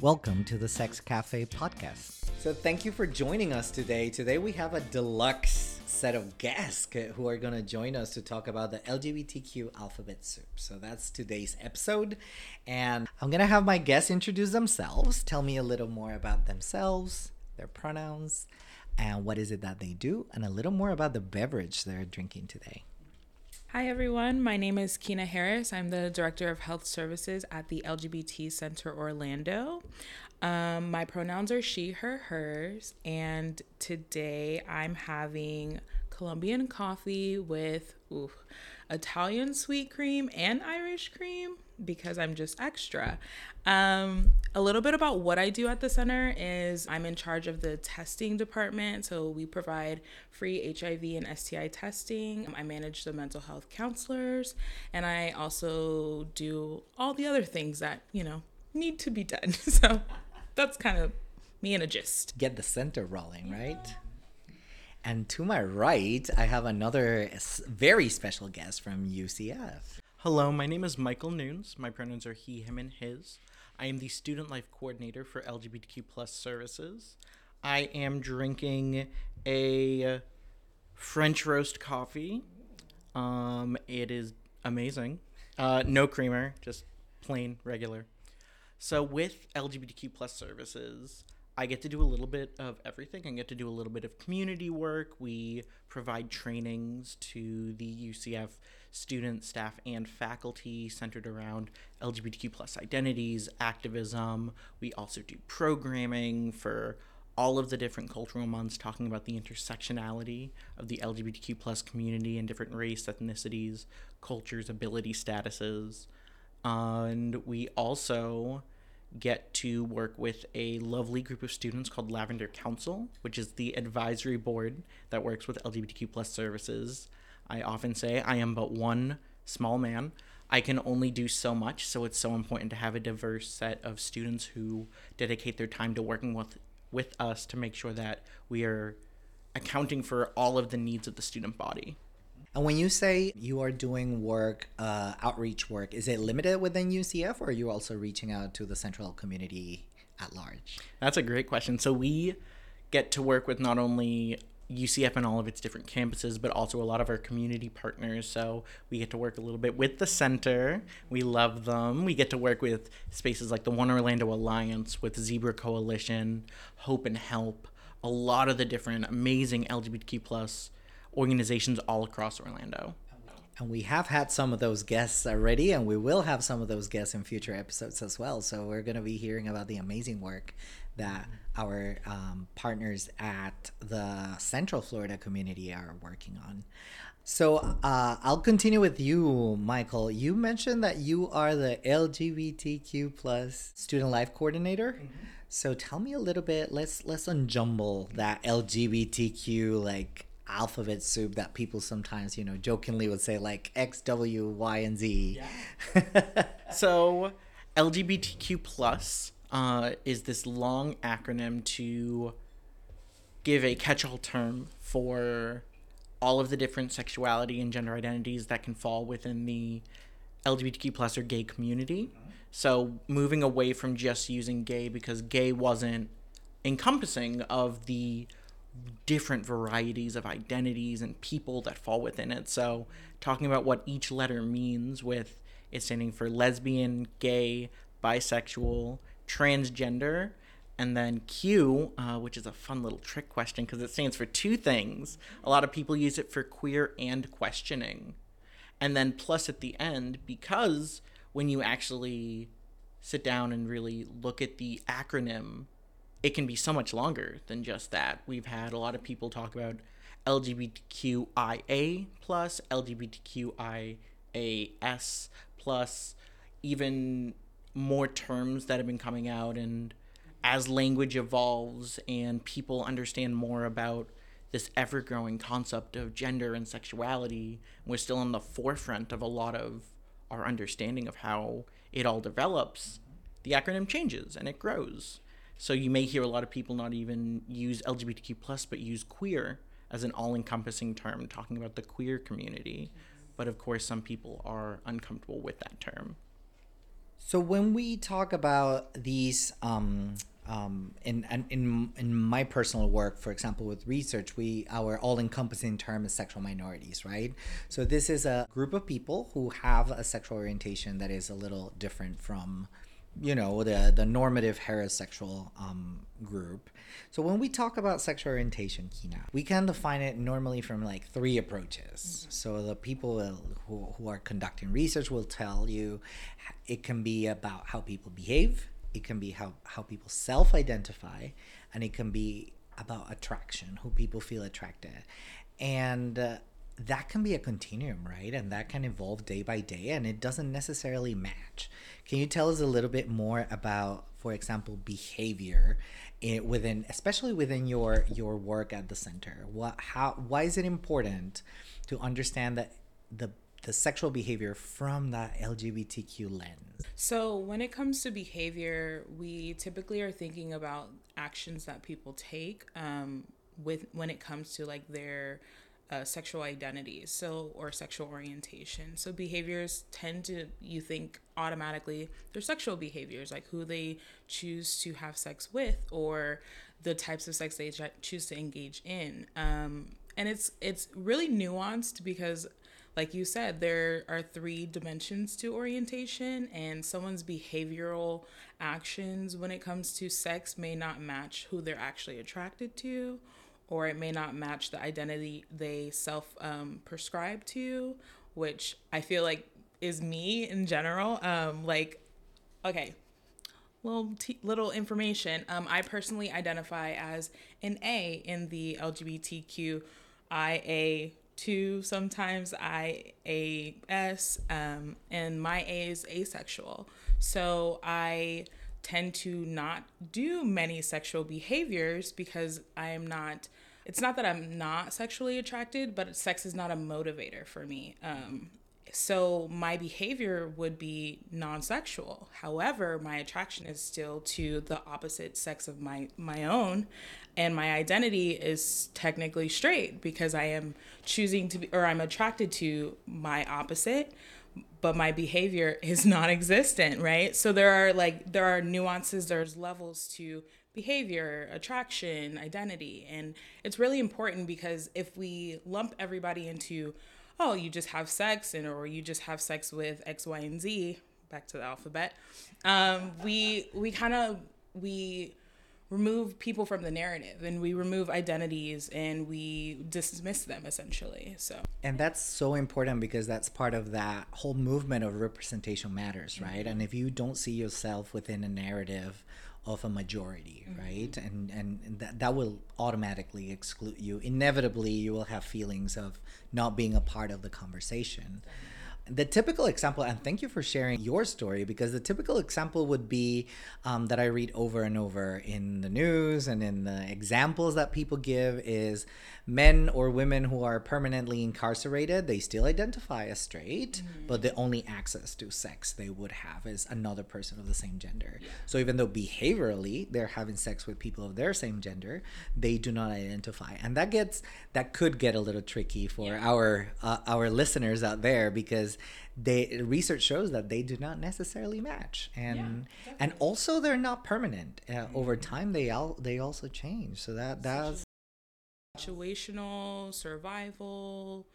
Welcome to the Sex Cafe podcast. So, thank you for joining us today. Today, we have a deluxe set of guests who are going to join us to talk about the LGBTQ alphabet soup. So, that's today's episode. And I'm going to have my guests introduce themselves, tell me a little more about themselves, their pronouns, and what is it that they do, and a little more about the beverage they're drinking today. Hi, everyone. My name is Keyna Harris. I'm the Director of Health Services at the LGBT Center Orlando. Um, my pronouns are she, her, hers, and today I'm having Colombian coffee with Italian sweet cream and Irish cream because I'm just extra. Um, a little bit about what I do at the center is I'm in charge of the testing department. So we provide free HIV and STI testing. I manage the mental health counselors, and I also do all the other things that, you know, need to be done. So that's kind of me in a gist. Get the center rolling, right? And to my right, I have another very special guest from UCF. Hello, my name is Michael Nunes. My pronouns are he, him, and his. I am the Student Life Coordinator for LGBTQ plus services. I am drinking a French roast coffee. Um, it is amazing. Uh, no creamer, just plain regular. So with LGBTQ plus services, I get to do a little bit of everything. I get to do a little bit of community work. We provide trainings to the UCF students, staff, and faculty centered around LGBTQ plus identities, activism. We also do programming for all of the different cultural months talking about the intersectionality of the LGBTQ plus community and different race, ethnicities, cultures, ability statuses. And we also get to work with a lovely group of students called Lavender Council, which is the advisory board that works with LGBTQ plus services I often say I am but one small man. I can only do so much, so it's so important to have a diverse set of students who dedicate their time to working with with us to make sure that we are accounting for all of the needs of the student body. And when you say you are doing work, uh, outreach work, is it limited within UCF or are you also reaching out to the central community at large? That's a great question. So we get to work with not only UCF and all of its different campuses, but also a lot of our community partners. So we get to work a little bit with the center. We love them. We get to work with spaces like the One Orlando Alliance, with Zebra Coalition, Hope and Help, a lot of the different amazing LGBTQ plus organizations all across Orlando. And we have had some of those guests already, and we will have some of those guests in future episodes as well. So we're going to be hearing about the amazing work that our um, partners at the Central Florida community are working on. So uh, I'll continue with you, Michael. You mentioned that you are the LGBTQ plus student life coordinator. Mm-hmm. So tell me a little bit. Let's let's unjumble that LGBTQ like alphabet soup that people sometimes you know jokingly would say like X, W, Y, and Z. Yeah. so LGBTQ plus uh, is this long acronym to give a catch-all term for all of the different sexuality and gender identities that can fall within the LGBTQ plus or gay community. So moving away from just using gay because gay wasn't encompassing of the different varieties of identities and people that fall within it. So talking about what each letter means with it standing for lesbian, gay, bisexual, transgender, and then Q, uh, which is a fun little trick question because it stands for two things. A lot of people use it for queer and questioning. And then plus at the end, because when you actually sit down and really look at the acronym, it can be so much longer than just that. We've had a lot of people talk about LGBTQIA plus, LGBTQIAS plus, even more terms that have been coming out and as language evolves and people understand more about this ever growing concept of gender and sexuality, we're still on the forefront of a lot of our understanding of how it all develops. The acronym changes and it grows. So you may hear a lot of people not even use LGBTQ plus, but use queer as an all-encompassing term, talking about the queer community. But of course, some people are uncomfortable with that term. So when we talk about these, um, um, in, in in my personal work, for example, with research, we our all-encompassing term is sexual minorities, right? So this is a group of people who have a sexual orientation that is a little different from, you know, the the normative heterosexual um, group. So when we talk about sexual orientation, Keyna, we can define it normally from like three approaches. So the people who, who are conducting research will tell you it can be about how people behave, it can be how, how people self-identify, and it can be about attraction, who people feel attracted. And uh, that can be a continuum, right? And that can evolve day by day, and it doesn't necessarily match. Can you tell us a little bit more about, for example, behavior in, within, especially within your your work at the center? What, how, why is it important to understand that the the sexual behavior from that LGBTQ lens? So, when it comes to behavior, we typically are thinking about actions that people take um, with when it comes to like their uh, sexual identity so or sexual orientation. So behaviors tend to you think automatically they're sexual behaviors like who they choose to have sex with or the types of sex they choose to engage in. Um, and it's it's really nuanced because like you said there are three dimensions to orientation and someone's behavioral actions when it comes to sex may not match who they're actually attracted to or it may not match the identity they self um, prescribe to, which I feel like is me in general. Um, like, okay, little t- little information. Um, I personally identify as an A in the LGBTQIA two, sometimes IAS, um, and my A is asexual. So I tend to not do many sexual behaviors because I am not it's not that I'm not sexually attracted, but sex is not a motivator for me. Um, so my behavior would be non-sexual. However, my attraction is still to the opposite sex of my my own, and my identity is technically straight because I am choosing to be or I'm attracted to my opposite, but my behavior is non-existent, right? So there are like there are nuances, there's levels to behavior, attraction, identity. And it's really important because if we lump everybody into, oh, you just have sex and or you just have sex with X, Y, and Z, back to the alphabet, um, we we kind of we remove people from the narrative and we remove identities and we dismiss them essentially so and that's so important because that's part of that whole movement of representation matters right mm-hmm. and if you don't see yourself within a narrative of a majority, mm-hmm. right? And and that that will automatically exclude you. Inevitably, you will have feelings of not being a part of the conversation. Mm-hmm the typical example, and thank you for sharing your story because the typical example would be um, that I read over and over in the news and in the examples that people give is men or women who are permanently incarcerated, they still identify as straight, mm-hmm. but the only access to sex they would have is another person of the same gender. Yeah. So even though behaviorally they're having sex with people of their same gender, they do not identify, and that gets that could get a little tricky for yeah. our uh, our listeners out there because they research shows that they do not necessarily match. And yeah, and also they're not permanent uh, mm-hmm. over time they all they also change. So that that's situational survival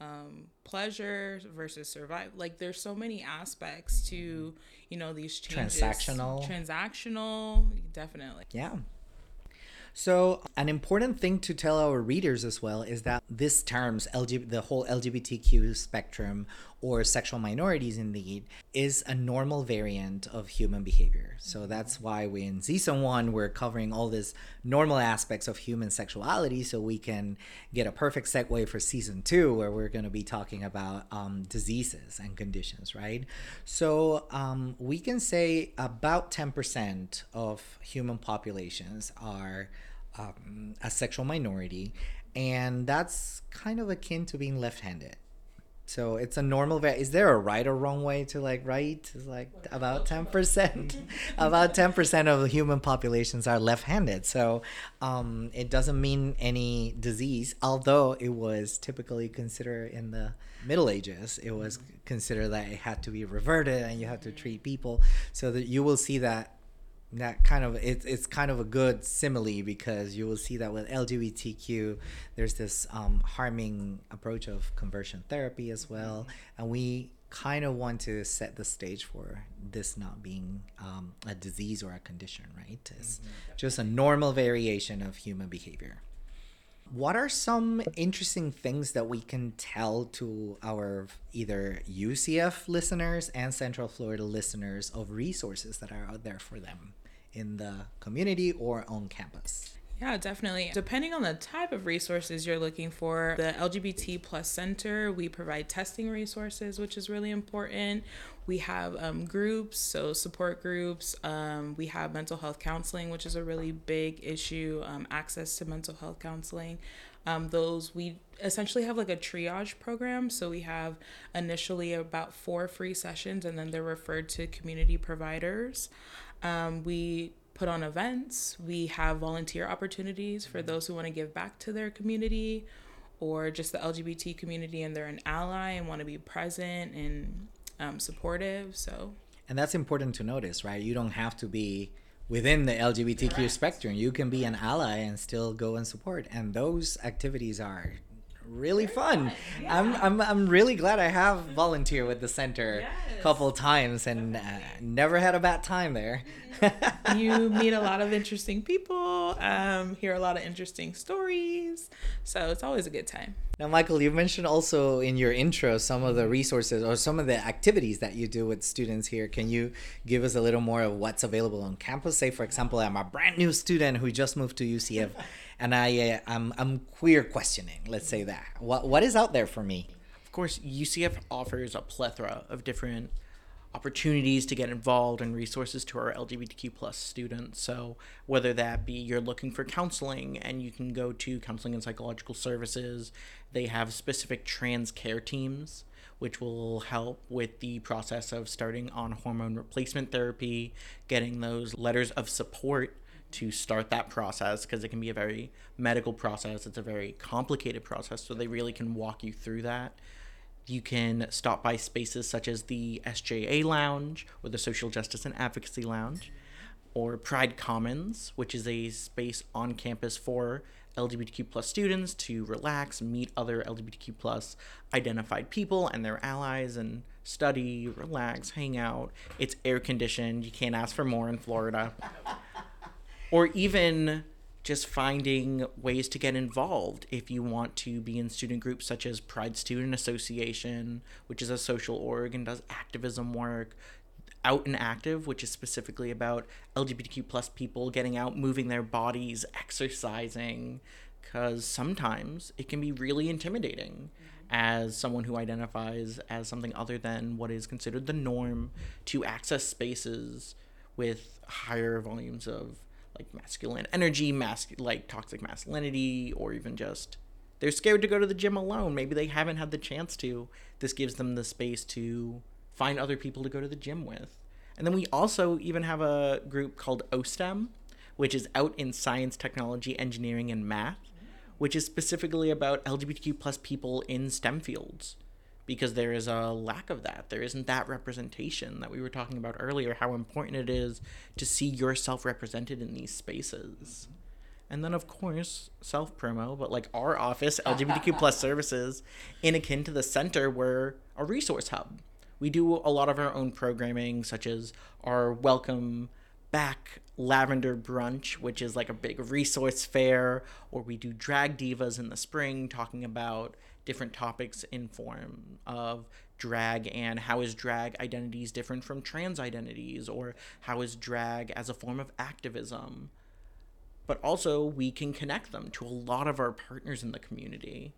um, pleasure versus survive like there's so many aspects to you know these changes. Transactional. Transactional definitely. Yeah. So, an important thing to tell our readers as well is that this terms, LG, the whole LGBTQ spectrum or sexual minorities indeed, is a normal variant of human behavior. So, that's why we in season one, we're covering all these normal aspects of human sexuality so we can get a perfect segue for season two, where we're going to be talking about um, diseases and conditions, right? So, um, we can say about 10% of human populations are um, a sexual minority, and that's kind of akin to being left handed. So it's a normal. Va- is there a right or wrong way to like write? It's like about ten percent. about ten percent of the human populations are left-handed. So um, it doesn't mean any disease. Although it was typically considered in the Middle Ages, it was considered that it had to be reverted and you have to treat people. So that you will see that that kind of it, it's kind of a good simile because you will see that with lgbtq there's this um, harming approach of conversion therapy as well. And we kind of want to set the stage for this not being um, a disease or a condition right? It's just a normal variation of human behavior. What are some interesting things that we can tell to our either UCF listeners and Central Florida listeners of resources that are out there for them in the community or on campus? Yeah, definitely. Depending on the type of resources you're looking for, the LGBT Plus Center, we provide testing resources, which is really important. We have um, groups, so support groups. Um, we have mental health counseling, which is a really big issue, um, access to mental health counseling. Um, those we essentially have like a triage program. So we have initially about four free sessions, and then they're referred to community providers. Um, we put on events. We have volunteer opportunities for those who want to give back to their community or just the LGBT community and they're an ally and want to be present and um, supportive. So, and that's important to notice, right? You don't have to be within the LGBTQ Correct. spectrum. You can be an ally and still go and support. And those activities are really fun. Yeah. I'm, I'm I'm really glad I have volunteered with the center yes. a couple times and uh, never had a bad time there. you meet a lot of interesting people, um, hear a lot of interesting stories, so it's always a good time. Now, Michael, you mentioned also in your intro some of the resources or some of the activities that you do with students here. Can you give us a little more of what's available on campus? Say, for example, I'm a brand new student who just moved to UCF and I uh, I'm I'm queer questioning. Let's say that. What what is out there for me? Of course, UCF offers a plethora of different opportunities to get involved and resources to our LGBTQ plus students. So whether that be you're looking for counseling and you can go to counseling and psychological services, they have specific trans care teams which will help with the process of starting on hormone replacement therapy, getting those letters of support to start that process because it can be a very medical process. It's a very complicated process, so they really can walk you through that. You can stop by spaces such as the SJA Lounge or the Social Justice and Advocacy Lounge, or Pride Commons, which is a space on campus for LGBTQ plus students to relax, meet other LGBTQ plus identified people and their allies, and study, relax, hang out. It's air conditioned. You can't ask for more in Florida or even just finding ways to get involved if you want to be in student groups such as Pride Student Association, which is a social org and does activism work. Out and Active, which is specifically about LGBTQ plus people getting out, moving their bodies, exercising, because sometimes it can be really intimidating as someone who identifies as something other than what is considered the norm to access spaces with higher volumes of like masculine energy, mas- like toxic masculinity, or even just they're scared to go to the gym alone. Maybe they haven't had the chance to. This gives them the space to find other people to go to the gym with. And then we also even have a group called OSTEM, which is out in science, technology, engineering, and math, which is specifically about LGBTQ plus people in STEM fields because there is a lack of that. There isn't that representation that we were talking about earlier, how important it is to see yourself represented in these spaces. And then, of course, self promo, but like our office, LGBTQ plus services, in akin to the center, we're a resource hub. We do a lot of our own programming, such as our welcome back lavender brunch, which is like a big resource fair, or we do drag divas in the spring, talking about different topics in form of drag and how is drag identities different from trans identities or how is drag as a form of activism. But also we can connect them to a lot of our partners in the community.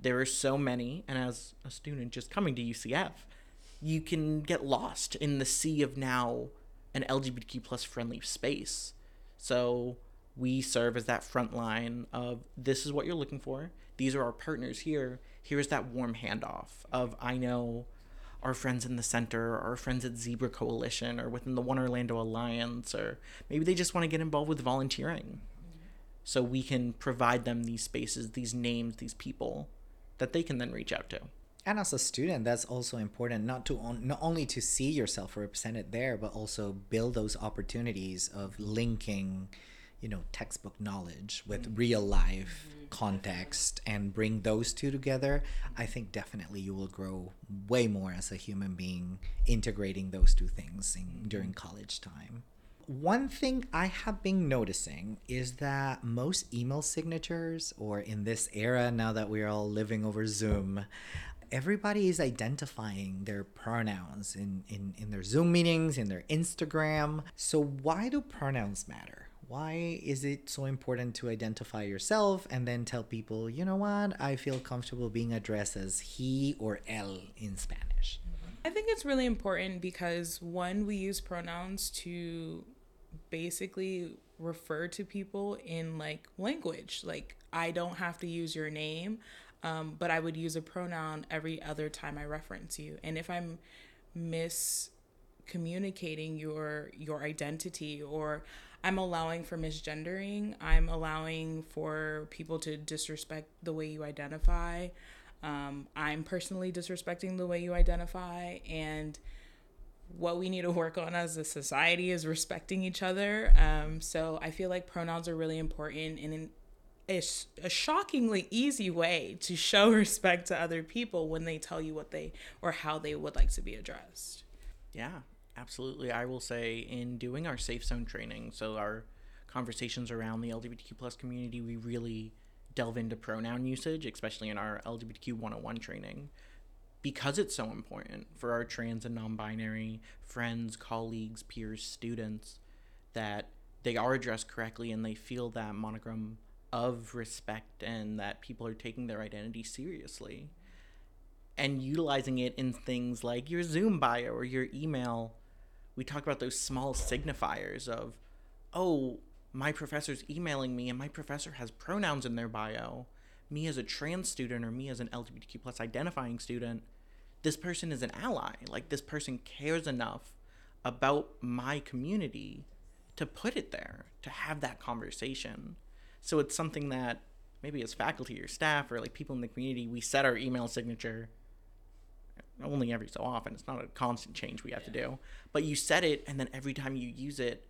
There are so many and as a student just coming to ucf you can get lost in the sea of now an lgbtq plus friendly space. So we serve as that front line of this is what you're looking for. These are our partners here. Here's that warm handoff of I know our friends in the center, our friends at Zebra Coalition, or within the One Orlando Alliance, or maybe they just want to get involved with volunteering. So we can provide them these spaces, these names, these people that they can then reach out to. And as a student, that's also important not to on, not only to see yourself represented there, but also build those opportunities of linking, you know, textbook knowledge with real life context and bring those two together. I think definitely you will grow way more as a human being integrating those two things in, during college time. One thing I have been noticing is that most email signatures, or in this era now that we're all living over Zoom, everybody is identifying their pronouns in, in, in their Zoom meetings, in their Instagram. So, why do pronouns matter? Why is it so important to identify yourself and then tell people, you know what, I feel comfortable being addressed as he or él in Spanish? I think it's really important because one, we use pronouns to basically refer to people in like language. Like, I don't have to use your name, um, but I would use a pronoun every other time I reference you. And if I'm miscommunicating your your identity or I'm allowing for misgendering, I'm allowing for people to disrespect the way you identify. Um, I'm personally disrespecting the way you identify, and what we need to work on as a society is respecting each other. Um, so I feel like pronouns are really important and in a, a shockingly easy way to show respect to other people when they tell you what they or how they would like to be addressed. Yeah, absolutely. I will say in doing our safe zone training, so our conversations around the LGBTQ plus community, we really delve into pronoun usage, especially in our LGBTQ 101 training, because it's so important for our trans and non-binary friends, colleagues, peers, students that they are addressed correctly and they feel that monogram of respect and that people are taking their identity seriously and utilizing it in things like your Zoom bio or your email. We talk about those small signifiers of, oh, my professor's emailing me and my professor has pronouns in their bio. Me as a trans student or me as an LGBTQ plus identifying student, this person is an ally. Like this person cares enough about my community to put it there, to have that conversation. So it's something that maybe as faculty or staff or like people in the community, we set our email signature only every so often. It's not a constant change we have to do. But you set it and then every time you use it,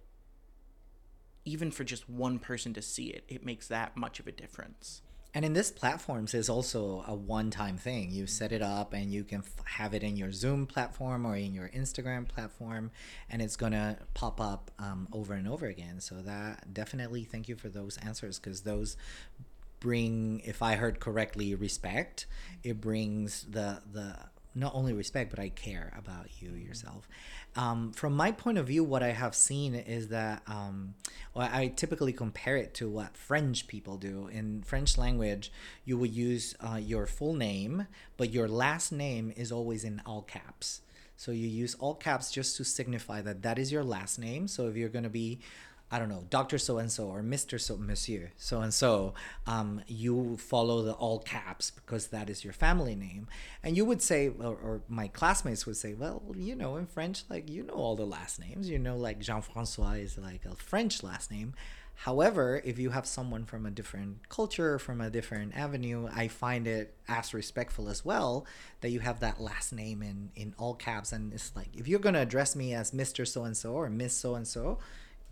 even for just one person to see it, it makes that much of a difference. And in this platforms is also a one-time thing. You set it up and you can f- have it in your Zoom platform or in your Instagram platform, and it's gonna pop up um, over and over again. So that definitely thank you for those answers because those bring, if I heard correctly, respect. It brings the the not only respect but I care about you yourself. Um, from my point of view, what I have seen is that um, well, I typically compare it to what French people do. In French language, you would use uh, your full name, but your last name is always in all caps. So you use all caps just to signify that that is your last name. So if you're going to be I don't know, Doctor So and So or Mister So Monsieur So and So, um, you follow the all caps because that is your family name, and you would say, or, or, my classmates would say, well, you know, in French, like you know all the last names, you know, like Jean Francois is like a French last name. However, if you have someone from a different culture, from a different avenue, I find it as respectful as well that you have that last name in in all caps, and it's like if you're gonna address me as Mister So and So or Miss So and So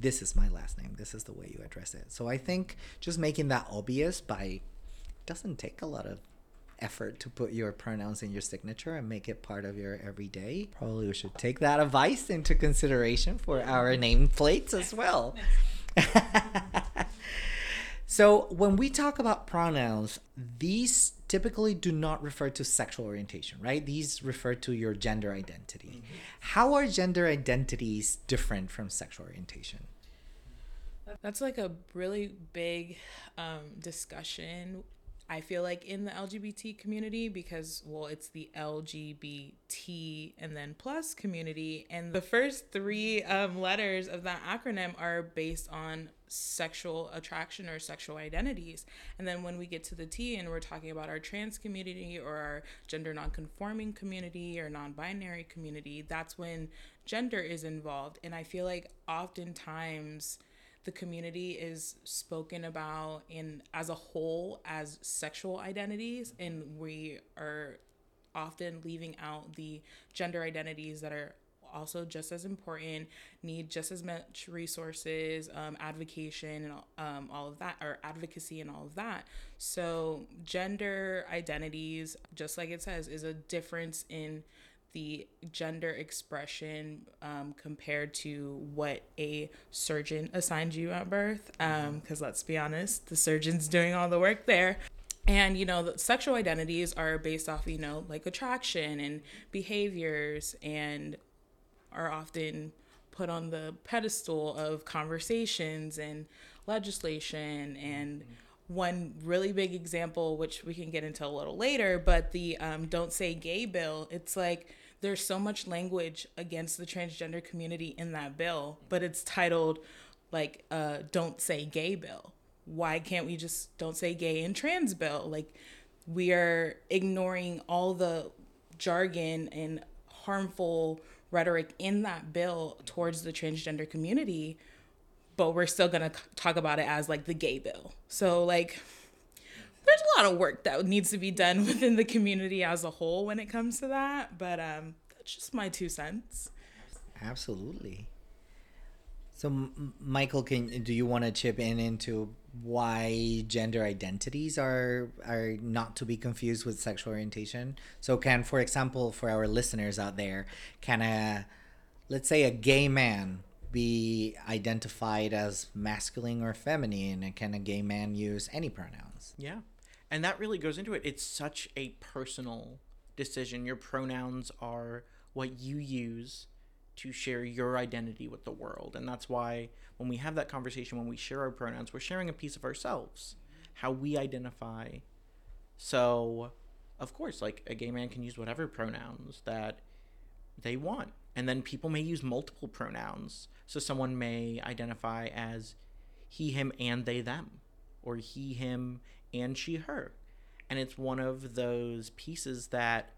this is my last name. This is the way you address it. So I think just making that obvious by doesn't take a lot of effort to put your pronouns in your signature and make it part of your everyday. Probably we should take that advice into consideration for our nameplates as well. so when we talk about pronouns, these typically do not refer to sexual orientation, right? These refer to your gender identity. Mm-hmm. How are gender identities different from sexual orientation? That's like a really big um, discussion. I feel like in the LGBT community because well, it's the LGBT and then plus community, and the first three um, letters of that acronym are based on sexual attraction or sexual identities. And then when we get to the T and we're talking about our trans community or our gender nonconforming community or non binary community, that's when gender is involved. And I feel like oftentimes the community is spoken about in as a whole as sexual identities and we are often leaving out the gender identities that are also just as important, need just as much resources, um, advocation, and um, all of that, or advocacy and all of that. So, gender identities, just like it says, is a difference in the gender expression um, compared to what a surgeon assigned you at birth. Because um, let's be honest, the surgeon's doing all the work there and you know sexual identities are based off you know like attraction and behaviors and are often put on the pedestal of conversations and legislation and one really big example which we can get into a little later but the um, don't say gay bill it's like there's so much language against the transgender community in that bill but it's titled like uh, don't say gay bill. Why can't we just don't say gay and trans bill? Like we are ignoring all the jargon and harmful rhetoric in that bill towards the transgender community but we're still to talk about it as like the gay bill. So like there's a lot of work that needs to be done within the community as a whole when it comes to that but um that's just my two cents absolutely so M- michael can do you want to chip in into why gender identities are are not to be confused with sexual orientation. So can for example for our listeners out there, can a let's say a gay man be identified as masculine or feminine and can a gay man use any pronouns? Yeah. And that really goes into it. It's such a personal decision. Your pronouns are what you use to share your identity with the world. And that's why when we have that conversation, when we share our pronouns, we're sharing a piece of ourselves, how we identify. So, of course, like a gay man can use whatever pronouns that they want. And then people may use multiple pronouns. So someone may identify as he, him, and they, them, or he, him, and she, her. And it's one of those pieces that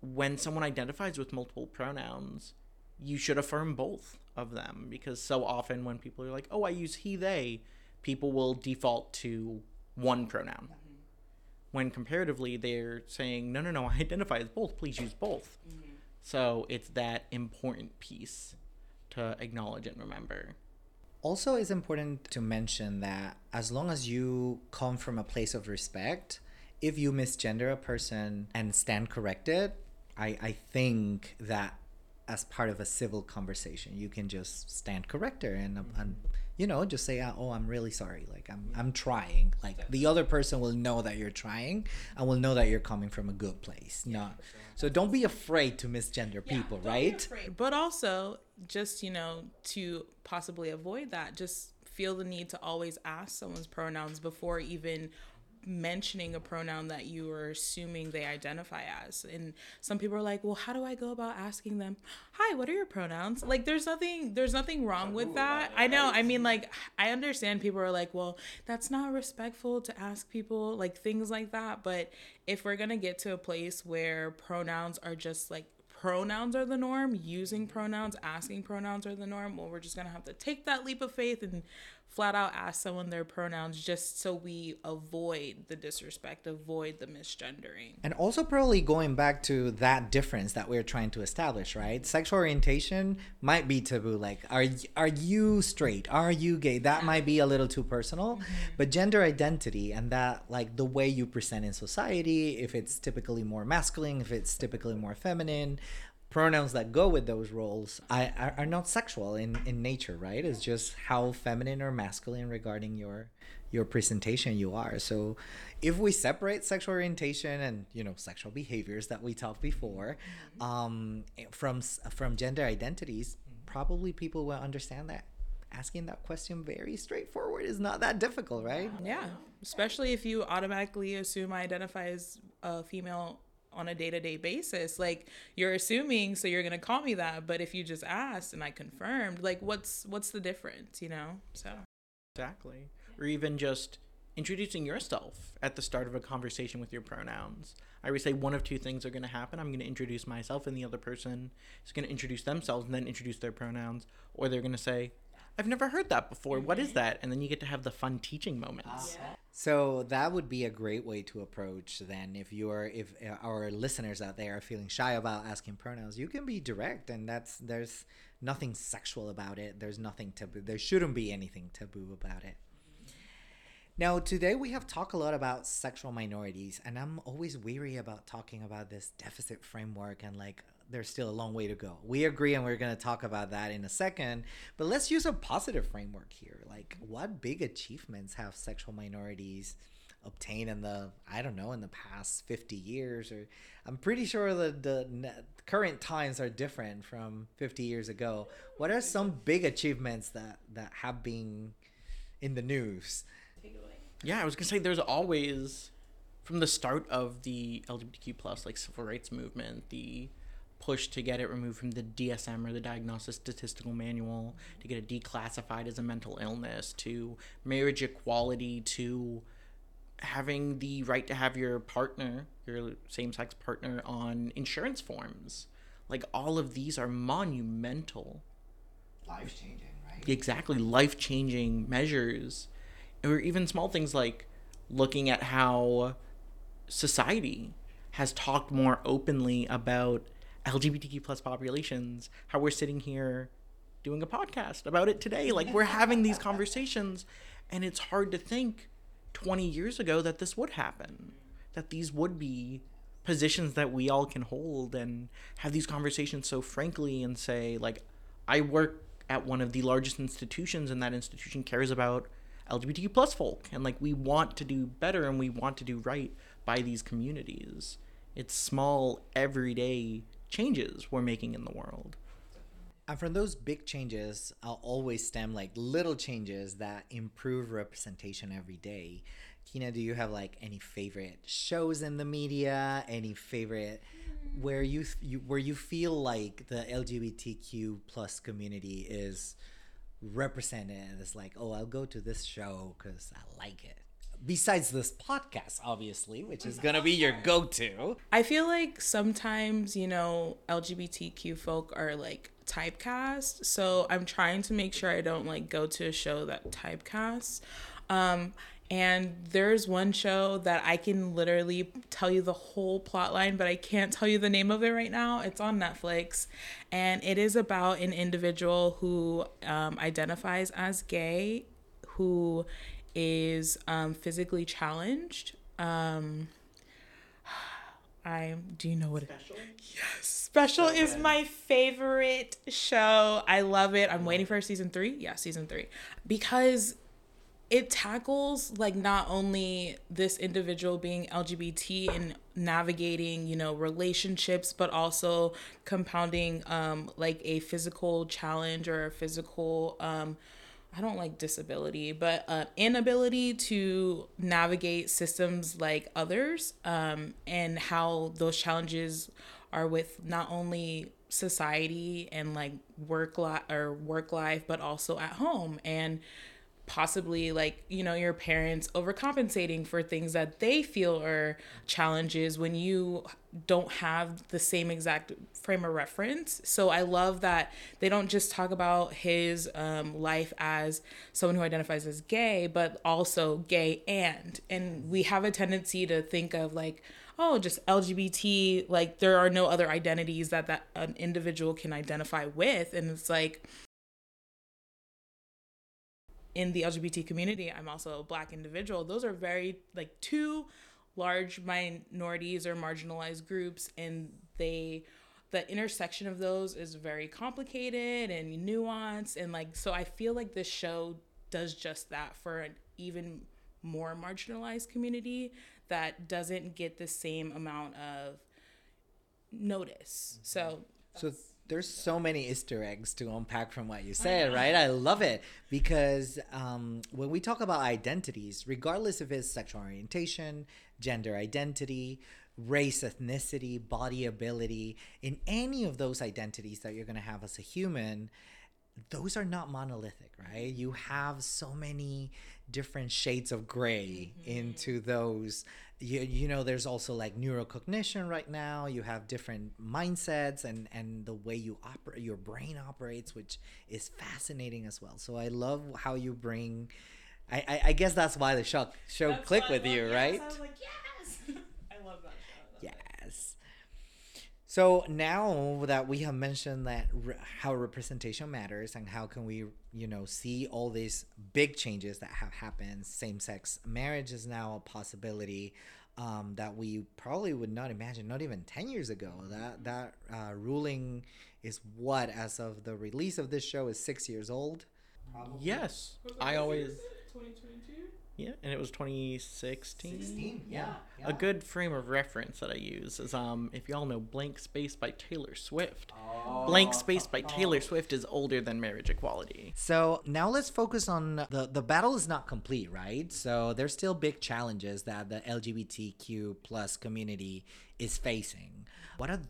when someone identifies with multiple pronouns, you should affirm both of them because so often when people are like, "Oh, I use he they," people will default to one pronoun. Mm-hmm. When comparatively they're saying, "No, no, no, I identify as both. Please use both." Mm-hmm. So, it's that important piece to acknowledge and remember. Also, it's important to mention that as long as you come from a place of respect, if you misgender a person and stand corrected, I, I think that as part of a civil conversation, you can just stand corrector and, mm-hmm. and you know just say oh i'm really sorry. Like i'm i'm trying. Like the other person will know that you're trying and will know that you're coming from a good place yeah, not so don't be afraid to misgender yeah, people right? but also just you know to possibly avoid that just feel the need to always ask someone's pronouns before even mentioning a pronoun that you are assuming they identify as. And some people are like, "Well, how do I go about asking them, "Hi, what are your pronouns?" Like there's nothing there's nothing wrong with that. I know. I mean like I understand people are like, "Well, that's not respectful to ask people like things like that." But if we're going to get to a place where pronouns are just like pronouns are the norm, using pronouns, asking pronouns are the norm, well, we're just going to have to take that leap of faith and flat out ask someone their pronouns just so we avoid the disrespect, avoid the misgendering. And also, probably going back to that difference that we're trying to establish, right? Sexual orientation might be taboo. Like, are are you straight? Are you gay? That might be a little too personal. Mm-hmm. But gender identity and that, like, the way you present in society, if it's typically more masculine, if it's typically more feminine, pronouns that go with those roles I, are, are not sexual in, in nature right? It's just how feminine or masculine regarding your your presentation you are. So if we separate sexual orientation and you know sexual behaviors that we talked before mm-hmm. um, from from gender identities probably people will understand that. Asking that question very straightforward is not that difficult right? Yeah. Especially if you automatically assume i identify as a female on a day-to-day basis like you're assuming so you're going to call me that but if you just asked and i confirmed like what's what's the difference you know? So. Exactly. Or even just introducing yourself at the start of a conversation with your pronouns. I would say one of two things are going to happen. I'm going to introduce myself and the other person is going to introduce themselves and then introduce their pronouns. Or they're going to say I've never heard that before. What is that? And then you get to have the fun teaching moments. Yeah. So that would be a great way to approach then if you're if uh, our listeners out there are feeling shy about asking pronouns, you can be direct and that's there's nothing sexual about it. There's nothing taboo. There shouldn't be anything taboo about it. Now, today we have talked a lot about sexual minorities, and I'm always weary about talking about this deficit framework and like there's still a long way to go. We agree, and we're going to talk about that in a second. But let's use a positive framework here. Like, what big achievements have sexual minorities obtained in the I don't know in the past 50 years? Or I'm pretty sure that the current times are different from 50 years ago. What are some big achievements that that have been in the news? Yeah, I was gonna say there's always from the start of the LGBTQ plus like civil rights movement, the push to get it removed from the DSM or the Diagnostic Statistical Manual, to get it declassified as a mental illness, to marriage equality, to having the right to have your partner, your same sex partner, on insurance forms. Like all of these are monumental. Life changing, right? Exactly, life changing measures. Or even small things like looking at how society has talked more openly about LGBTQ plus populations, how we're sitting here doing a podcast about it today. Like we're having these conversations, and it's hard to think 20 years ago that this would happen, that these would be positions that we all can hold and have these conversations so frankly and say, like, I work at one of the largest institutions, and that institution cares about LGBTQ plus folk, and like we want to do better and we want to do right by these communities. It's small, everyday changes we're making in the world. And from those big changes, I'll always stem like little changes that improve representation every day. Keyna, do you have like any favorite shows in the media? Any favorite where you, you where you feel like the LGBTQ plus community is represented? And It's like, oh, I'll go to this show because I like it besides this podcast, obviously, which is going to be your go to. I feel like sometimes, you know, LGBTQ folk are like typecast. So I'm trying to make sure I don't like go to a show that typecasts. Um, and there's one show that I can literally tell you the whole plot line, but I can't tell you the name of it right now. It's on Netflix. And it is about an individual who um, identifies as gay, who is um, physically challenged. Um, I do you know what special? It, yes, special is my favorite show. I love it. I'm waiting for season three. Yeah, season three because it tackles like not only this individual being LGBT and navigating, you know, relationships, but also compounding um, like a physical challenge or a physical um, I don't like disability, but uh, inability to navigate systems like others, um, and how those challenges are with not only society and like work life or work life, but also at home. And possibly like you know your parents overcompensating for things that they feel are challenges when you don't have the same exact frame of reference. So i love that they don't just talk about his um, life as someone who identifies as gay but also gay and. And we have a tendency to think of like oh just lgbt like there are no other identities that that an individual can identify with. And it's like in the LGBT community, I'm also a black individual. Those are very like two large minorities or marginalized groups and they the intersection of those is very complicated and nuanced and like so I feel like this show does just that for an even more marginalized community that doesn't get the same amount of notice. So so there's so many Easter eggs to unpack from what you said, right? I love it because um, when we talk about identities, regardless of his sexual orientation, gender identity, race, ethnicity, body ability, in any of those identities that you're going to have as a human, those are not monolithic, right? You have so many different shades of gray mm-hmm. into those. You, you know, there's also like neurocognition right now. You have different mindsets and and the way you operate, your brain operates, which is fascinating as well. So I love how you bring. I, I, I guess that's why the show show clicked with you, yes. right? I was like, yes, I love that show. yes. So now that we have mentioned that re- how representation matters and how can we, you know, see all these big changes that have happened, same-sex marriage is now a possibility um, that we probably would not imagine, not even ten years ago. That that uh, ruling is what, as of the release of this show, is six years old. Probably. Yes, I always. 2022. Yeah, and it was 2016. 16, yeah, yeah, A good frame of reference that I use is um if y'all know Blank Space by Taylor Swift. Oh. Blank Space by Taylor Swift is older than marriage equality. So now let's focus on the the battle is not complete, right? So there's still big challenges that the LGBTQ plus community is facing. What are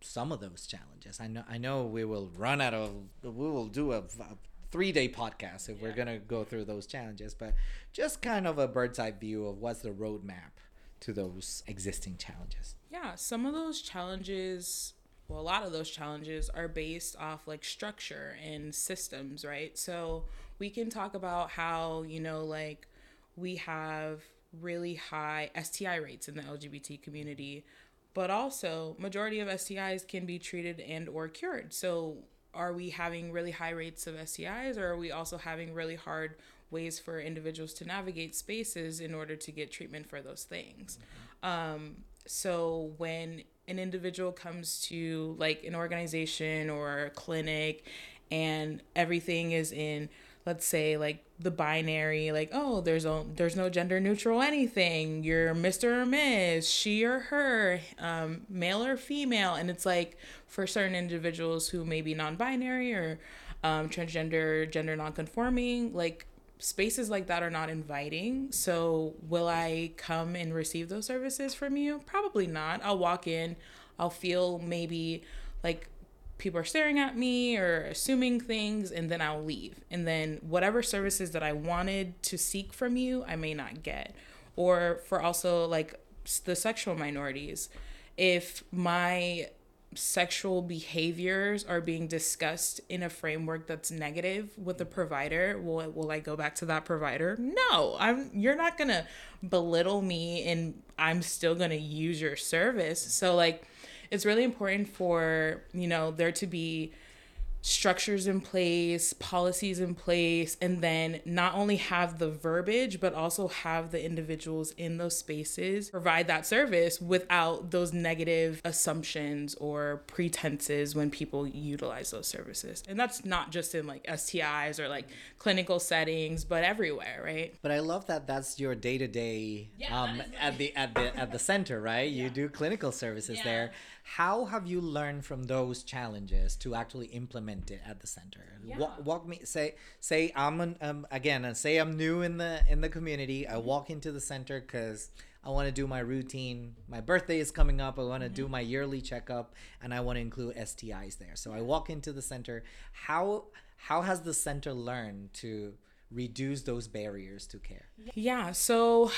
some of those challenges? I know I know we will run out of we will do a, a three day podcast if yeah. we're gonna go through those challenges, but just kind of a bird's eye view of what's the roadmap to those existing challenges. Yeah, some of those challenges, well, a lot of those challenges are based off like structure and systems, right? So we can talk about how, you know, like we have really high STI rates in the LGBT community, but also majority of STIs can be treated and or cured. So are we having really high rates of STIs or are we also having really hard ways for individuals to navigate spaces in order to get treatment for those things? Um, so when an individual comes to like an organization or a clinic and everything is in let's say like the binary like oh there's a there's no gender neutral anything. You're mr or miss she or her um, male or female. And it's like for certain individuals who may be non-binary or um, transgender gender non-conforming like spaces like that are not inviting. So will i come and receive those services from you? Probably not. I'll walk in. I'll feel maybe like people are staring at me or assuming things and then I'll leave. And then whatever services that I wanted to seek from you, I may not get. Or for also like the sexual minorities, if my sexual behaviors are being discussed in a framework that's negative with the provider will will I go back to that provider no I'm you're not going to belittle me and I'm still going to use your service so like it's really important for you know there to be structures in place, policies in place, and then not only have the verbiage, but also have the individuals in those spaces provide that service without those negative assumptions or pretenses when people utilize those services. And that's not just in like STIs or like clinical settings, but everywhere, right? But I love that that's your day to day at the at the at the center, right? Yeah. You do clinical services yeah. there. How have you learned from those challenges to actually implement it at the center? Yeah. Walk, walk me say say I'm an, um, again and say I'm new in the in the community. I walk into the center because I want to do my routine. My birthday is coming up. I want to mm-hmm. do my yearly checkup, and I want to include STIs there. So I walk into the center. How how has the center learned to reduce those barriers to care? Yeah. So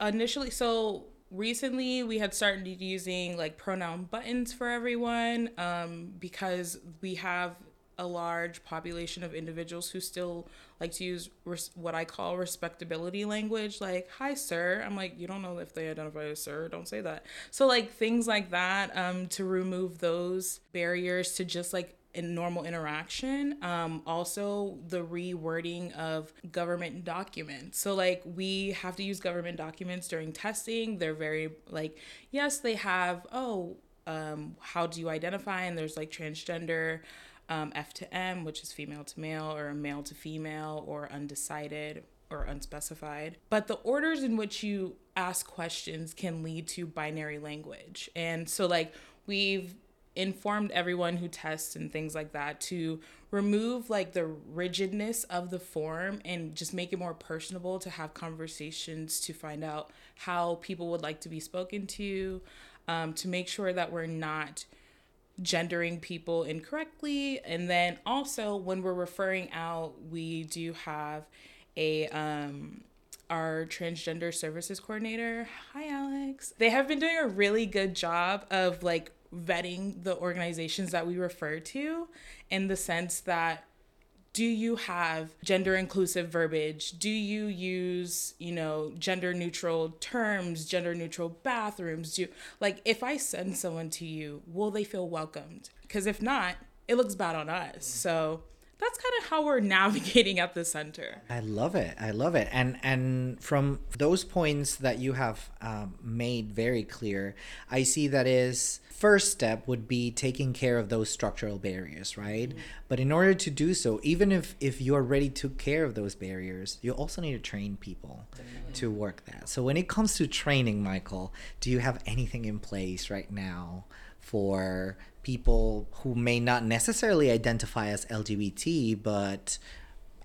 initially, so recently we had started using like pronoun buttons for everyone um, because we have a large population of individuals who still like to use res- what I call respectability language, like "Hi, sir." I'm like, you don't know if they identify as sir. Don't say that. So like things like that um, to remove those barriers to just like in normal interaction. Um, also, the rewording of government documents. So, like, we have to use government documents during testing. They're very, like, yes, they have, oh, um, how do you identify? And there's like transgender, um, F to M, which is female to male, or male to female, or undecided or unspecified. But the orders in which you ask questions can lead to binary language. And so, like, we've informed everyone who tests and things like that to remove like the rigidness of the form and just make it more personable to have conversations to find out how people would like to be spoken to um, to make sure that we're not gendering people incorrectly. And then also when we're referring out, we do have a um our transgender services coordinator. Hi Alex. They have been doing a really good job of like vetting the organizations that we refer to in the sense that do you have gender inclusive verbiage? Do you use you know gender neutral terms gender neutral bathrooms? Do like if i send someone to you will they feel welcomed? Because if not it looks bad on us. So that's kind of how we're navigating at the center I love it. I love it. And and from those points that you have um, made very clear, I see that is first step would be taking care of those structural barriers, right? But in order to do so, even if if you already took care of those barriers, you also need to train people to work that. So when it comes to training, Michael, do you have anything in place right now for people who may not necessarily identify as LGBT, but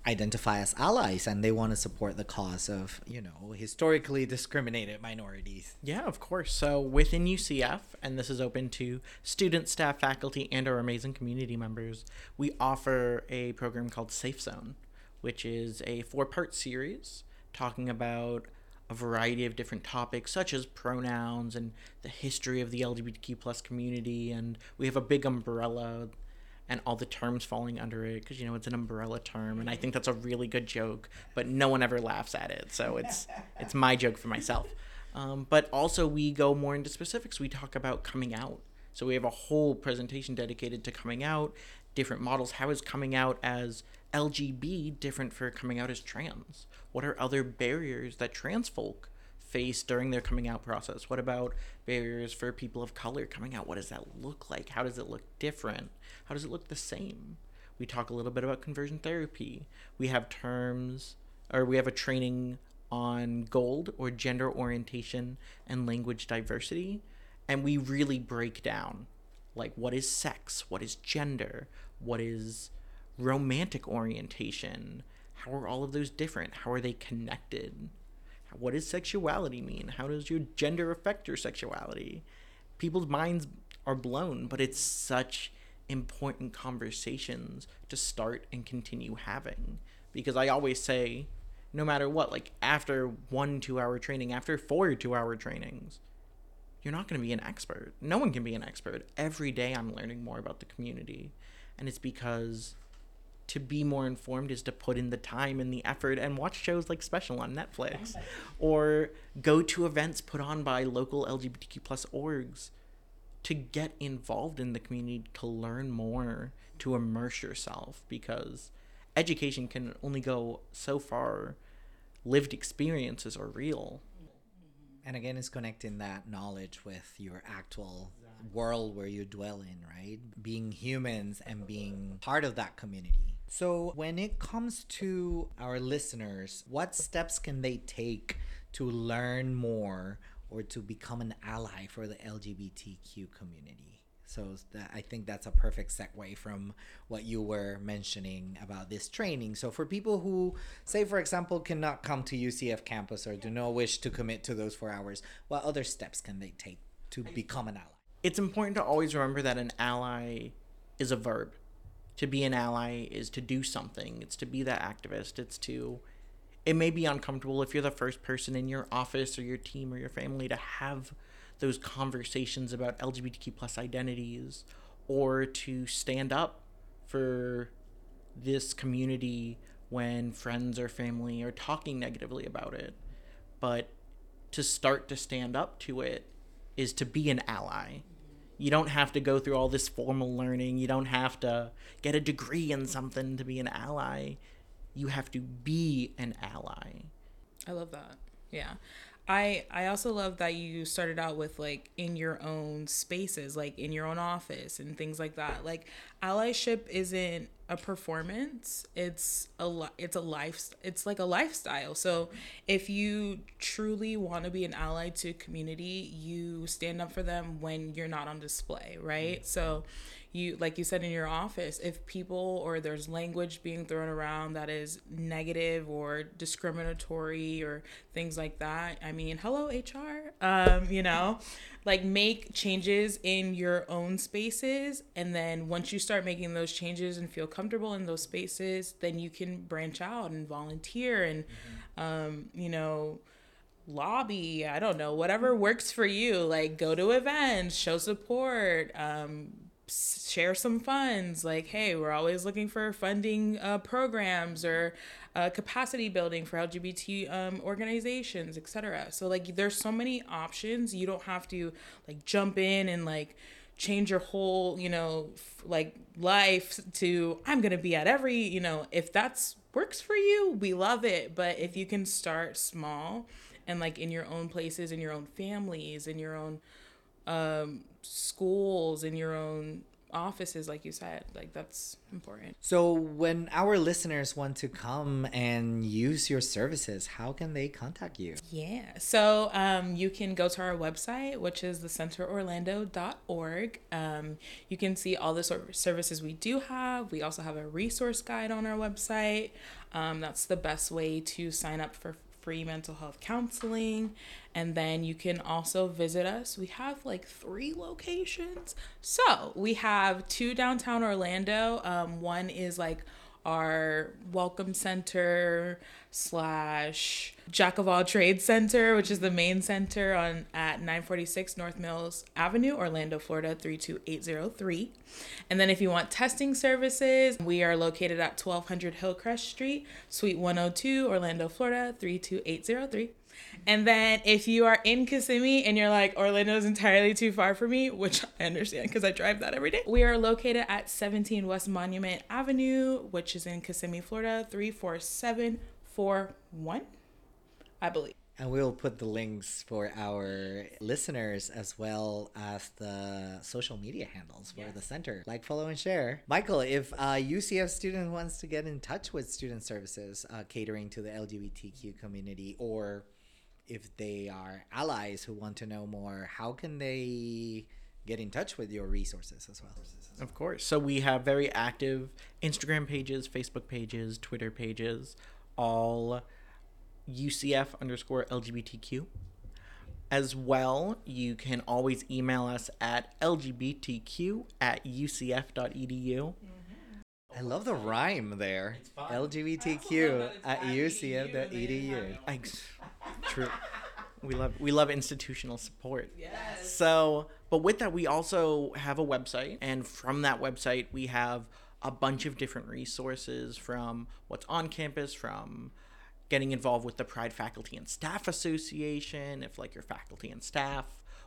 identify as allies and they want to support the cause of, you know, historically discriminated minorities. Yeah, of course. So within UCF, and this is open to students, staff, faculty, and our amazing community members, we offer a program called Safe Zone, which is a four part series talking about a variety of different topics such as pronouns and the history of the LGBTQ plus community and we have a big umbrella and all the terms falling under it because you know it's an umbrella term and I think that's a really good joke but no one ever laughs at it so it's it's my joke for myself. Um, but also we go more into specifics. We talk about coming out. So we have a whole presentation dedicated to coming out different models how is coming out as LGB different for coming out as trans what are other barriers that trans folk face during their coming out process? What about barriers for people of color coming out? What does that look like? How does it look different? How does it look the same? We talk a little bit about conversion therapy. We have terms, or we have a training on GOLD or gender orientation and language diversity. And we really break down like what is sex, what is gender, what is romantic orientation, how are all of those different? How are they connected? What does sexuality mean? How does your gender affect your sexuality? People's minds are blown, but it's such important conversations to start and continue having. Because I always say, no matter what, like after one two hour training, after four two hour trainings, you're not going to be an expert. No one can be an expert. Every day I'm learning more about the community. And it's because to be more informed is to put in the time and the effort and watch shows like Special on Netflix or go to events put on by local LGBTQ plus orgs to get involved in the community to learn more to immerse yourself because education can only go so far. Lived experiences are real. And again it's connecting that knowledge with your actual world where you dwell in right? Being humans and being part of that community so, when it comes to our listeners, what steps can they take to learn more or to become an ally for the LGBTQ community? So, that, I think that's a perfect segue from what you were mentioning about this training. So, for people who, say, for example, cannot come to UCF campus or do not wish to commit to those four hours, what other steps can they take to become an ally? It's important to always remember that an ally is a verb to be an ally is to do something. It's to be that activist. It's to it may be uncomfortable if you're the first person in your office or your team or your family to have those conversations about LGBTQ plus identities or to stand up for this community when friends or family are talking negatively about it. But to start to stand up to it is to be an ally you don't have to go through all this formal learning. You don't have to get a degree in something to be an ally. You have to be an ally. I love that. Yeah. I I also love that you started out with like in your own spaces, like in your own office and things like that. Like allyship isn't a performance. It's a it's a life it's like a lifestyle. So if you truly want to be an ally to community you stand up for them when you're not on display right? So you like you said in your office if people or there's language being thrown around that is negative or discriminatory or things like that I mean, hello HR. Um, you know, like make changes in your own spaces and then once you start making those changes and feel comfortable in those spaces, then you can branch out and volunteer and mm-hmm. um, you know, lobby i don't know whatever works for you like go to events show support um, share some funds like hey we're always looking for funding uh, programs or uh, capacity building for lgbt um, organizations etc so like there's so many options. You don't have to like jump in and like change your whole you know f- like life to i'm gonna be at every you know if that's works for you we love it. But if you can start small and like in your own places in your own families in your own um, schools in your own offices like you said like that's important. So when our listeners want to come and use your services how can they contact you? Yeah. So um, you can go to our website which is thecenterorlando.org um, you can see all the sort of services we do have. We also have a resource guide on our website. Um, that's the best way to sign up for free mental health counseling. And then you can also visit us. We have like three locations. So we have two downtown Orlando. Um, one is like our welcome center slash jack of all trades center which is the main center on at 946 north mills avenue orlando florida 32803 and then if you want testing services we are located at 1200 hillcrest street suite 102 orlando florida 32803 and then if you are in Kissimmee and you're like, Orlando is entirely too far for me, which I understand because I drive that every day, we are located at 17 West Monument Avenue, which is in Kissimmee, Florida, 34741, I believe. And we'll put the links for our listeners as well as the social media handles for yes. the center. Like, follow, and share. Michael, if a UCF student wants to get in touch with student services uh, catering to the LGBTQ community or if they are allies who want to know more, how can they get in touch with your resources as well? Of course. So we have very active Instagram pages, Facebook pages, Twitter pages, all UCF underscore LGBTQ. As well, you can always email us at lgbtq at ucf.edu. Mm-hmm. I love the rhyme there. LGBTQ at ucf.edu. True. We love we love institutional support. Yes. So, but with that, we also have a website, and from that website, we have a bunch of different resources from what's on campus, from getting involved with the Pride Faculty and Staff Association, if like your faculty and staff,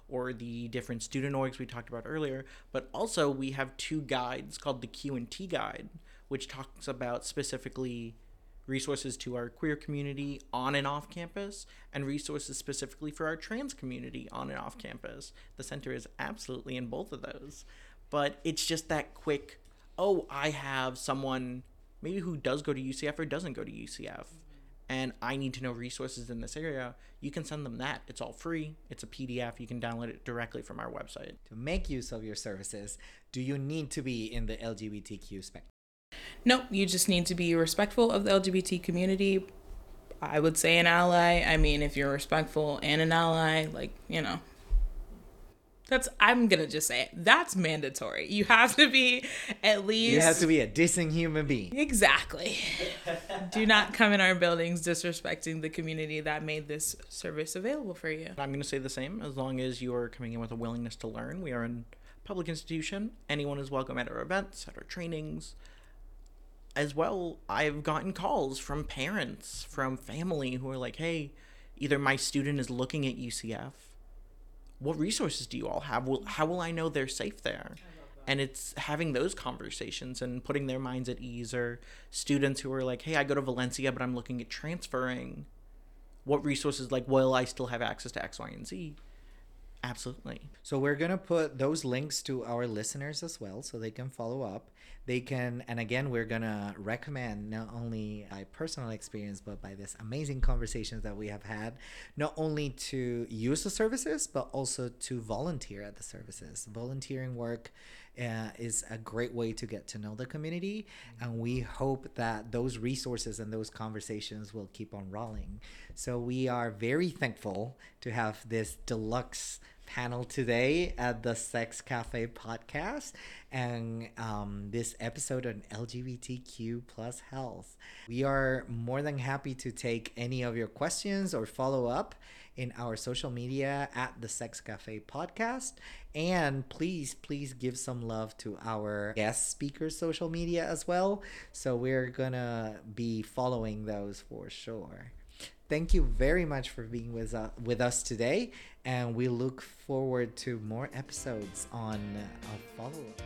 or the different student orgs we talked about earlier. But also, we have two guides called the Q and T guide, which talks about specifically resources to our queer community on and off campus, and resources specifically for our trans community on and off campus. The center is absolutely in both of those. But it's just that quick, oh, I have someone maybe who does go to UCF or doesn't go to UCF, and I need to know resources in this area. You can send them that. It's all free. It's a PDF. You can download it directly from our website. To make use of your services, do you need to be in the LGBTQ spectrum? Nope, you just need to be respectful of the LGBT community. I would say an ally. I mean, if you're respectful and an ally, like, you know, that's I'm gonna just say it. That's mandatory. You have to be at least You have to be a decent human being. Exactly. Do not come in our buildings disrespecting the community that made this service available for you. I'm gonna say the same. As long as you are coming in with a willingness to learn, we are a public institution. Anyone is welcome at our events, at our trainings, as well, I've gotten calls from parents, from family who are like, hey, either my student is looking at UCF. What resources do you all have? Will, how will I know they're safe there? And it's having those conversations and putting their minds at ease, or students who are like, hey, I go to Valencia, but I'm looking at transferring. What resources, like, will I still have access to X, Y, and Z? Absolutely. So we're going to put those links to our listeners as well so they can follow up. They can, and again, we're going to recommend not only by personal experience, but by this amazing conversations that we have had, not only to use the services, but also to volunteer at the services. Volunteering work uh, is a great way to get to know the community. And we hope that those resources and those conversations will keep on rolling. So we are very thankful to have this deluxe panel today at the Sex Cafe podcast and um, this episode on LGBTQ plus health. We are more than happy to take any of your questions or follow up in our social media at the Sex Cafe podcast. And please, please give some love to our guest speakers' social media as well. So we're gonna be following those for sure. Thank you very much for being with, uh, with us today, and we look forward to more episodes on uh, follow up.